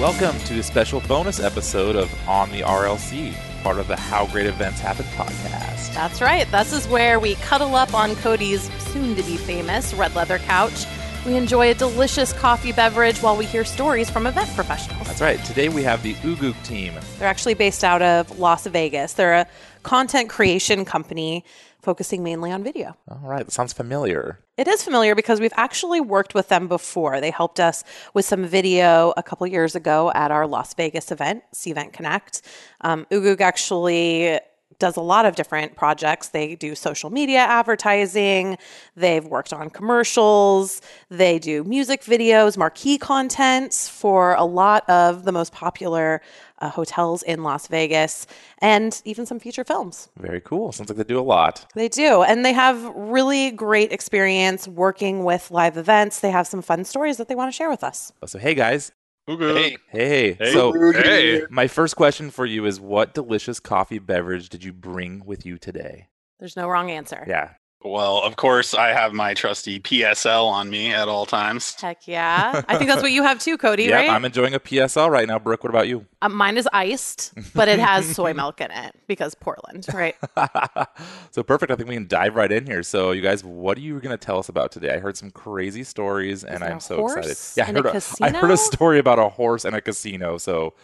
Welcome to a special bonus episode of On the RLC, part of the How Great Events Happen podcast. That's right. This is where we cuddle up on Cody's soon to be famous red leather couch. We enjoy a delicious coffee beverage while we hear stories from event professionals. That's right. Today we have the Ugoog team. They're actually based out of Las Vegas. They're a content creation company focusing mainly on video. All right, that sounds familiar. It is familiar because we've actually worked with them before. They helped us with some video a couple years ago at our Las Vegas event, Cvent Connect. Um, Ugoog actually does a lot of different projects. They do social media advertising, they've worked on commercials, they do music videos, marquee content for a lot of the most popular uh, hotels in Las Vegas, and even some feature films. Very cool. Sounds like they do a lot. They do. And they have really great experience working with live events. They have some fun stories that they want to share with us. So, hey guys. Hey. Hey. Hey. So, Hey. my first question for you is what delicious coffee beverage did you bring with you today? There's no wrong answer. Yeah. Well, of course, I have my trusty PSL on me at all times. Heck yeah. I think that's what you have too, Cody, yeah, right? I'm enjoying a PSL right now. Brooke, what about you? Uh, mine is iced, but it has soy milk in it because Portland, right? so perfect. I think we can dive right in here. So, you guys, what are you going to tell us about today? I heard some crazy stories, and I'm so excited. Yeah, I heard I heard a story about a horse and a casino. So,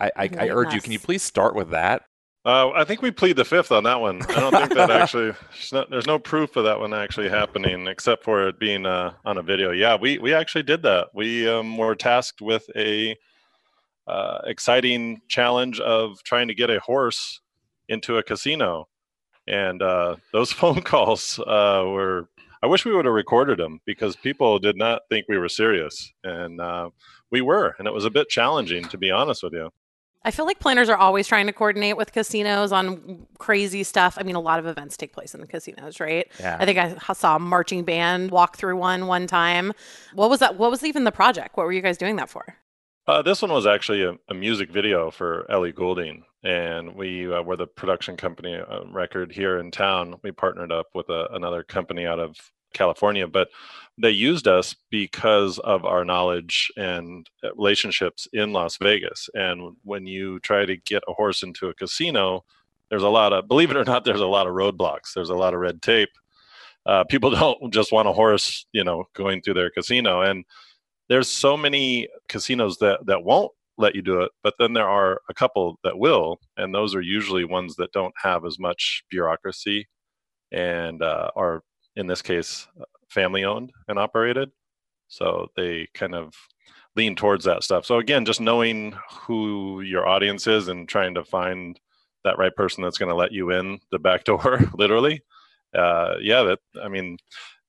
I I, I urge you. Can you please start with that? Uh, I think we plead the fifth on that one. I don't think that actually. there's no- There's no proof of that one actually happening, except for it being uh, on a video. Yeah, we we actually did that. We um, were tasked with a uh, exciting challenge of trying to get a horse into a casino, and uh, those phone calls uh, were. I wish we would have recorded them because people did not think we were serious, and uh, we were, and it was a bit challenging to be honest with you. I feel like planners are always trying to coordinate with casinos on crazy stuff. I mean, a lot of events take place in the casinos, right? Yeah. I think I saw a marching band walk through one one time. What was that? What was even the project? What were you guys doing that for? Uh, this one was actually a, a music video for Ellie Goulding, and we uh, were the production company uh, record here in town. We partnered up with a, another company out of California, but they used us because of our knowledge and relationships in Las Vegas. And when you try to get a horse into a casino, there's a lot of, believe it or not, there's a lot of roadblocks. There's a lot of red tape. Uh, people don't just want a horse, you know, going through their casino. And there's so many casinos that that won't let you do it but then there are a couple that will and those are usually ones that don't have as much bureaucracy and uh, are in this case family owned and operated. So they kind of lean towards that stuff. So again just knowing who your audience is and trying to find that right person that's going to let you in the back door literally uh, yeah that i mean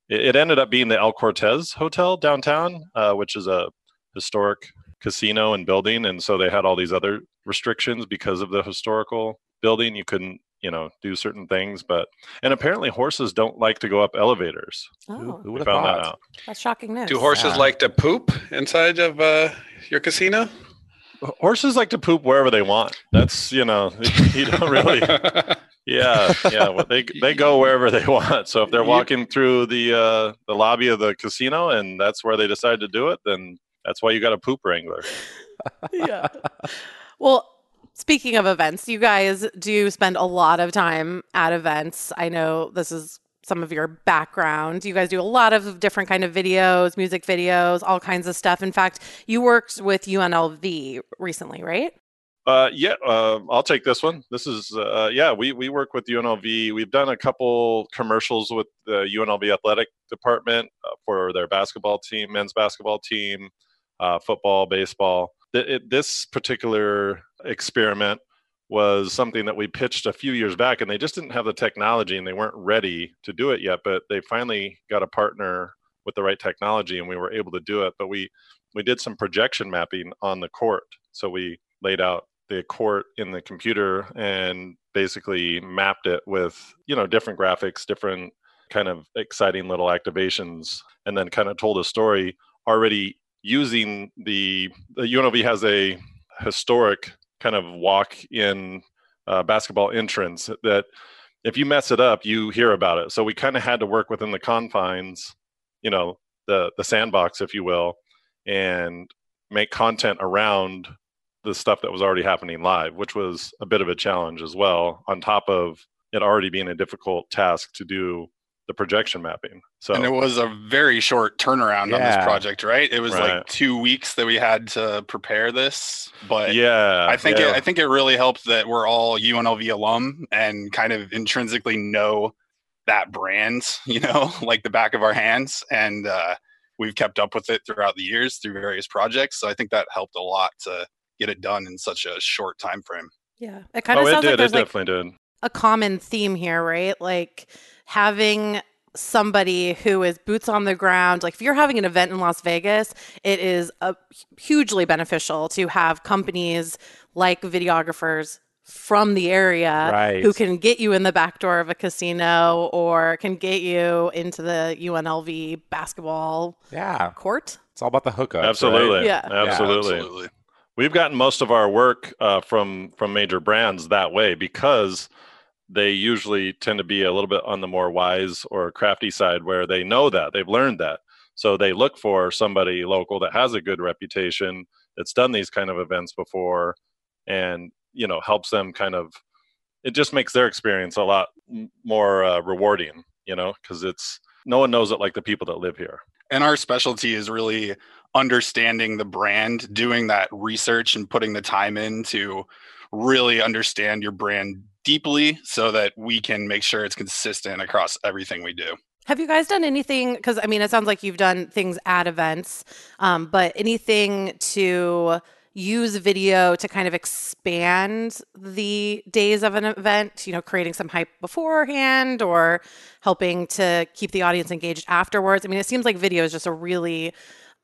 it, it ended up being the El Cortez Hotel downtown, uh, which is a historic casino and building, and so they had all these other restrictions because of the historical building. You couldn't, you know, do certain things, but and apparently horses don't like to go up elevators. Who, Oh, who would have found thought? that out. that's shocking news. Do horses Yeah. like to poop inside of uh, your casino? Horses like to poop wherever they want. That's you know, you don't really. Yeah, yeah. Well, they they go wherever they want. So if they're walking through the uh, the lobby of the casino and that's where they decide to do it, then that's why you got a poop wrangler. yeah. Well, speaking of events, you guys do spend a lot of time at events. I know this is some of your background. You guys do a lot of different kind of videos, music videos, all kinds of stuff. In fact, you worked with UNLV recently, right? Uh, yeah, uh, I'll take this one. This is uh, yeah. We we work with UNLV. We've done a couple commercials with the UNLV athletic department uh, for their basketball team, men's basketball team, uh, football, baseball. Th- it, this particular experiment was something that we pitched a few years back, and they just didn't have the technology, and they weren't ready to do it yet. But they finally got a partner with the right technology, and we were able to do it. But we we did some projection mapping on the court, so we laid out the court in the computer and basically mapped it with you know different graphics different kind of exciting little activations and then kind of told a story already using the the UNLV has a historic kind of walk in uh, basketball entrance that if you mess it up you hear about it. So we kind of had to work within the confines you know the the sandbox if you will and make content around the stuff that was already happening live, which was a bit of a challenge as well, on top of it already being a difficult task to do the projection mapping. So and it was a very short turnaround on this project, right? It was Right. like two weeks that we had to prepare this, but yeah, I think yeah. it, I think it really helped that we're all UNLV alum and kind of intrinsically know that brand, you know, like the back of our hands, and uh, we've kept up with it throughout the years through various projects. So I think that helped a lot to get it done in such a short time frame. Yeah. It kind of oh, it sounds did. like it there's like did. a common theme here, right? Like having somebody who is boots on the ground. Like if you're having an event in Las Vegas, it is a, hugely beneficial to have companies like videographers from the area Right. who can get you in the back door of a casino or can get you into the UNLV basketball Yeah. court. It's all about the hookups. right? Absolutely. Yeah. Absolutely. absolutely. We've gotten most of our work uh, from from major brands that way because they usually tend to be a little bit on the more wise or crafty side where they know that they've learned that. So they look for somebody local that has a good reputation that's done these kind of events before and you know helps them kind of it just makes their experience a lot more uh, rewarding you know because it's no one knows it like the people that live here. And our specialty is really understanding the brand, doing that research and putting the time in to really understand your brand deeply so that we can make sure it's consistent across everything we do. Have you guys done anything? Because I mean, it sounds like you've done things at events, um, but anything to use video to kind of expand the days of an event, you know, creating some hype beforehand or helping to keep the audience engaged afterwards? I mean, it seems like video is just a really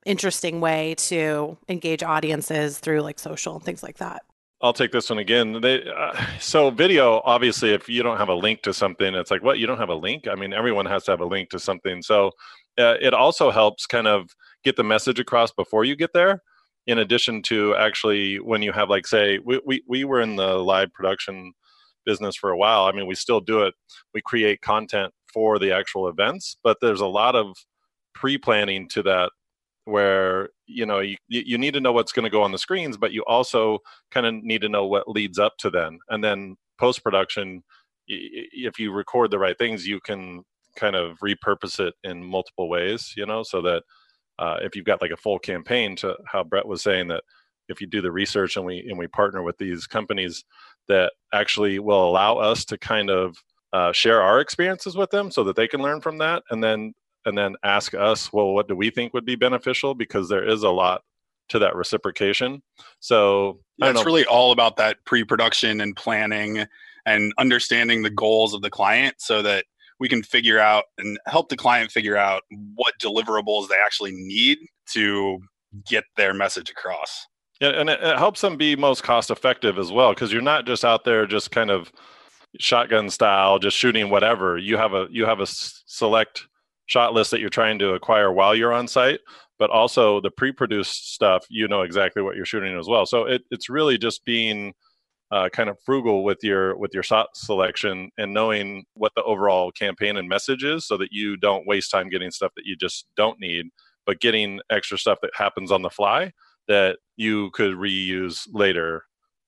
interesting way to engage audiences through like social and things like that. I'll take this one again. They, uh, so video, obviously, if you don't have a link to something, it's like, what? You don't have a link? I mean, everyone has to have a link to something. So uh, it also helps kind of get the message across before you get there. In addition to actually, when you have like, say, we we, we were in the live production business for a while. I mean, we still do it. We create content for the actual events, but there's a lot of pre-planning to that where you know you, you need to know what's going to go on the screens but you also kind of need to know what leads up to then and then post production if you record the right things you can kind of repurpose it in multiple ways you know so that uh, if you've got like a full campaign to how brett was saying that if you do the research and we and we partner with these companies that actually will allow us to kind of uh, share our experiences with them so that they can learn from that and then and then ask us, well, what do we think would be beneficial? Because there is a lot to that reciprocation. So Yeah, it's know. really all about that pre-production and planning and understanding the goals of the client so that we can figure out and help the client figure out what deliverables they actually need to get their message across. Yeah, and it, it helps them be most cost effective as well because you're not just out there just kind of shotgun style just shooting whatever you have a you have a select shot list that you're trying to acquire while you're on site but also the pre-produced stuff you know exactly what you're shooting as well. So it, it's really just being uh, kind of frugal with your with your shot selection and knowing what the overall campaign and message is so that you don't waste time getting stuff that you just don't need but getting extra stuff that happens on the fly that you could reuse later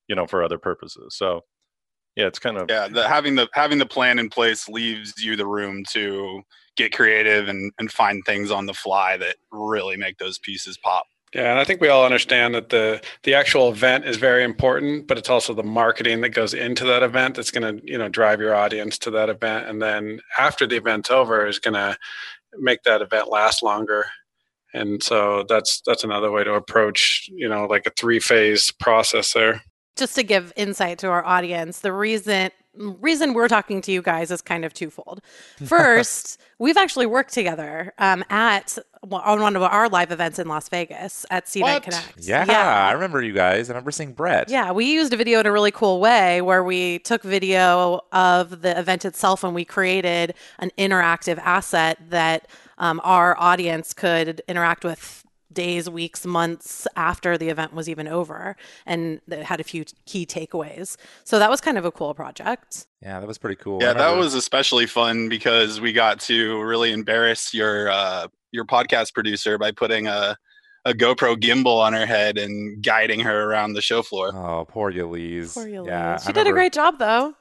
you know for other purposes. So yeah it's kind of Yeah, the, having the having the plan in place leaves you the room to get creative and, and find things on the fly that really make those pieces pop. Yeah, and I think we all understand that the the actual event is very important, but it's also the marketing that goes into that event that's going to you know drive your audience to that event, and then after the event's over is going to make that event last longer. And so that's that's another way to approach you know like a three phase process there. just to give insight to our audience, the reason reason we're talking to you guys is kind of twofold. First, we've actually worked together um, at on one of our live events in Las Vegas at CVent What? Connect. Yeah, I remember you guys. I remember seeing Brett. Yeah, we used a video in a really cool way where we took video of the event itself and we created an interactive asset that um, our audience could interact with days, weeks, months after the event was even over and that had a few key takeaways. So that was kind of a cool project. Yeah, that was pretty cool. Yeah, that was especially fun because we got to really embarrass your uh, your podcast producer by putting a a GoPro gimbal on her head and guiding her around the show floor. Oh, poor Yelise. Poor Yelise. Yeah, she I did a great job, though.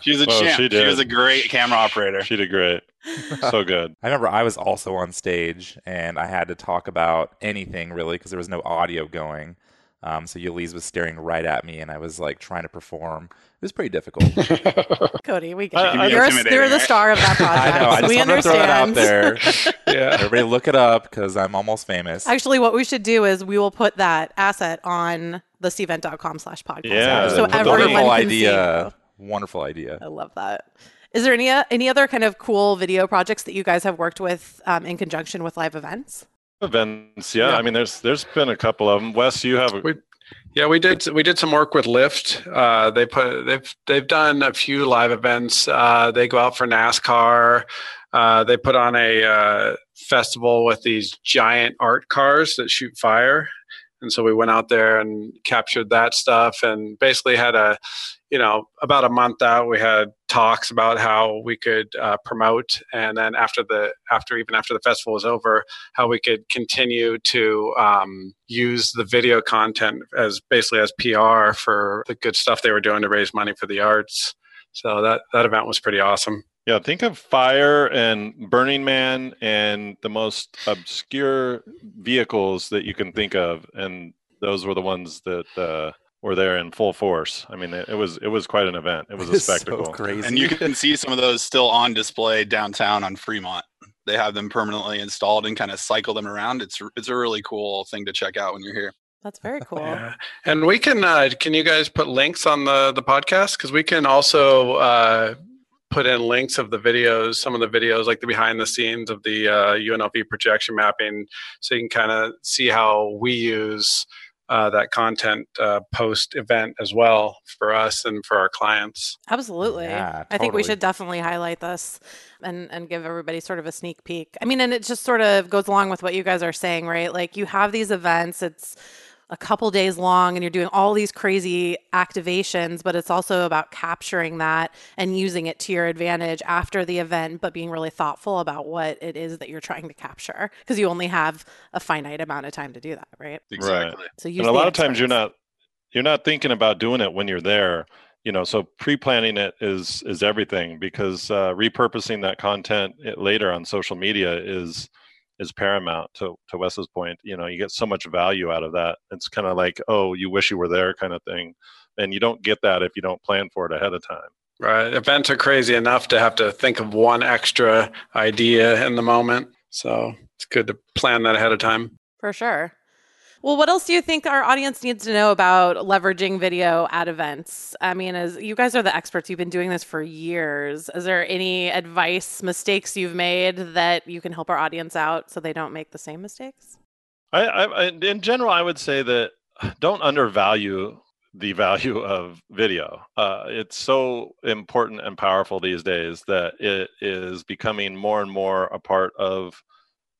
She was a Oh, champ. she She, was a great camera operator. She did great. So good. I remember I was also on stage and I had to talk about anything really because there was no audio going. Um, so Yelise was staring right at me and I was like trying to perform. It was pretty difficult. Cody, we I- get I- you. You're, a, you're the star of that project. I know. I just we want to throw it out understand. there. yeah. Everybody look it up because I'm almost famous. Actually, what we should do is we will put that asset on the cvent.com slash podcast. Yeah, so that's a everyone wonderful can idea. you. Wonderful idea. I love that. Is there any any other kind of cool video projects that you guys have worked with um, in conjunction with live events? Events, yeah. Yeah. I mean, there's there's been a couple of them. Wes, you have a We- Yeah, we did we did some work with Lyft. Uh, they put they've they've done a few live events. Uh, they go out for NASCAR. Uh, they put on a uh, festival with these giant art cars that shoot fire, and so we went out there and captured that stuff, and basically had a, you know, about a month out, we had talks about how we could uh, promote, and then after the after even after the festival was over, how we could continue to um, use the video content as basically as PR for the good stuff they were doing to raise money for the arts. So that that event was pretty awesome. Yeah, think of fire and Burning Man and the most obscure vehicles that you can think of, and those were the ones that uh, were there in full force. I mean, it, it was it was quite an event. It was a It's so spectacle. crazy. And you can see some of those still on display downtown on Fremont. They have them permanently installed and kind of cycle them around. It's it's a really cool thing to check out when you're here. That's very cool. Yeah. And we can uh, can you guys put links on the the podcast because we can also uh, put in links of the videos, some of the videos like the behind the scenes of the uh, UNLV projection mapping, so you can kind of see how we use. Uh, that content uh, post event as well for us and for our clients. Absolutely. Yeah, I think we should definitely highlight this and and give everybody sort of a sneak peek. I mean, and it just sort of goes along with what you guys are saying, right? Like you have these events, it's a couple days long and you're doing all these crazy activations, but it's also about capturing that and using it to your advantage after the event, but being really thoughtful about what it is that you're trying to capture because you only have a finite amount of time to do that, right? Exactly. So use and a the lot of times you're not you're not thinking about doing it when you're there you know so pre-planning it is is everything because uh, repurposing that content later on social media is is paramount to to wes's point you know you get so much value out of that it's kind of like oh you wish you were there kind of thing and you don't get that if you don't plan for it ahead of time Right. Events are crazy enough to have to think of one extra idea in the moment. So it's good to plan that ahead of time. For sure. Well, what else do you think our audience needs to know about leveraging video at events? I mean, as you guys are the experts, you've been doing this for years. Is there any advice, mistakes you've made that you can help our audience out so they don't make the same mistakes? I, I, in general, I would say that don't undervalue the value of video. Uh, it's so important and powerful these days that it is becoming more and more a part of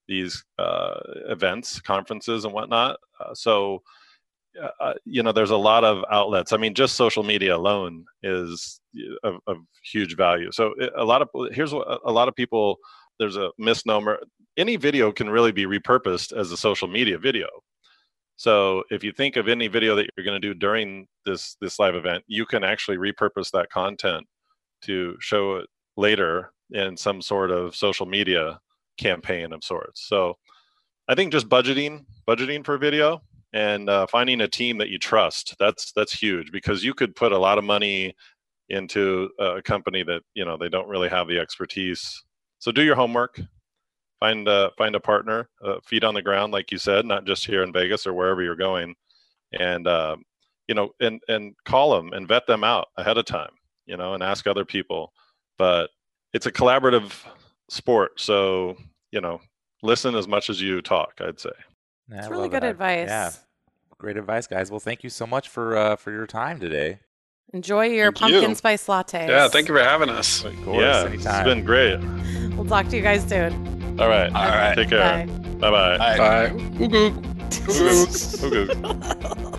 these uh, events, conferences, and whatnot. Uh, so, uh, you know, there's a lot of outlets. I mean, just social media alone is of, of huge value. So, a lot of here's what a lot of people. There's a misnomer any video can really be repurposed as a social media video. So if you think of any video that you're going to do during this this live event, you can actually repurpose that content to show it later in some sort of social media campaign of sorts. So I think just budgeting budgeting for video and uh, finding a team that you trust that's that's huge because you could put a lot of money into a company that you know they don't really have the expertise. So do your homework, find find a partner, uh, feet on the ground, like you said, not just here in Vegas or wherever you're going, and uh, you know, and and call them and vet them out ahead of time, you know, and ask other people. But it's a collaborative sport, so you know, listen as much as you talk. I'd say. That's I really good that. advice. Yeah, great advice, guys. Well, thank you so much for uh, for your time today. Enjoy your Thank pumpkin you. spice latte. Yeah, thank you for having us. Of course, yeah, anytime. it's been great. We'll talk to you guys soon. All right, All right. take care. Bye. Bye bye. All right. Bye. Oog, oog. Oog, oog.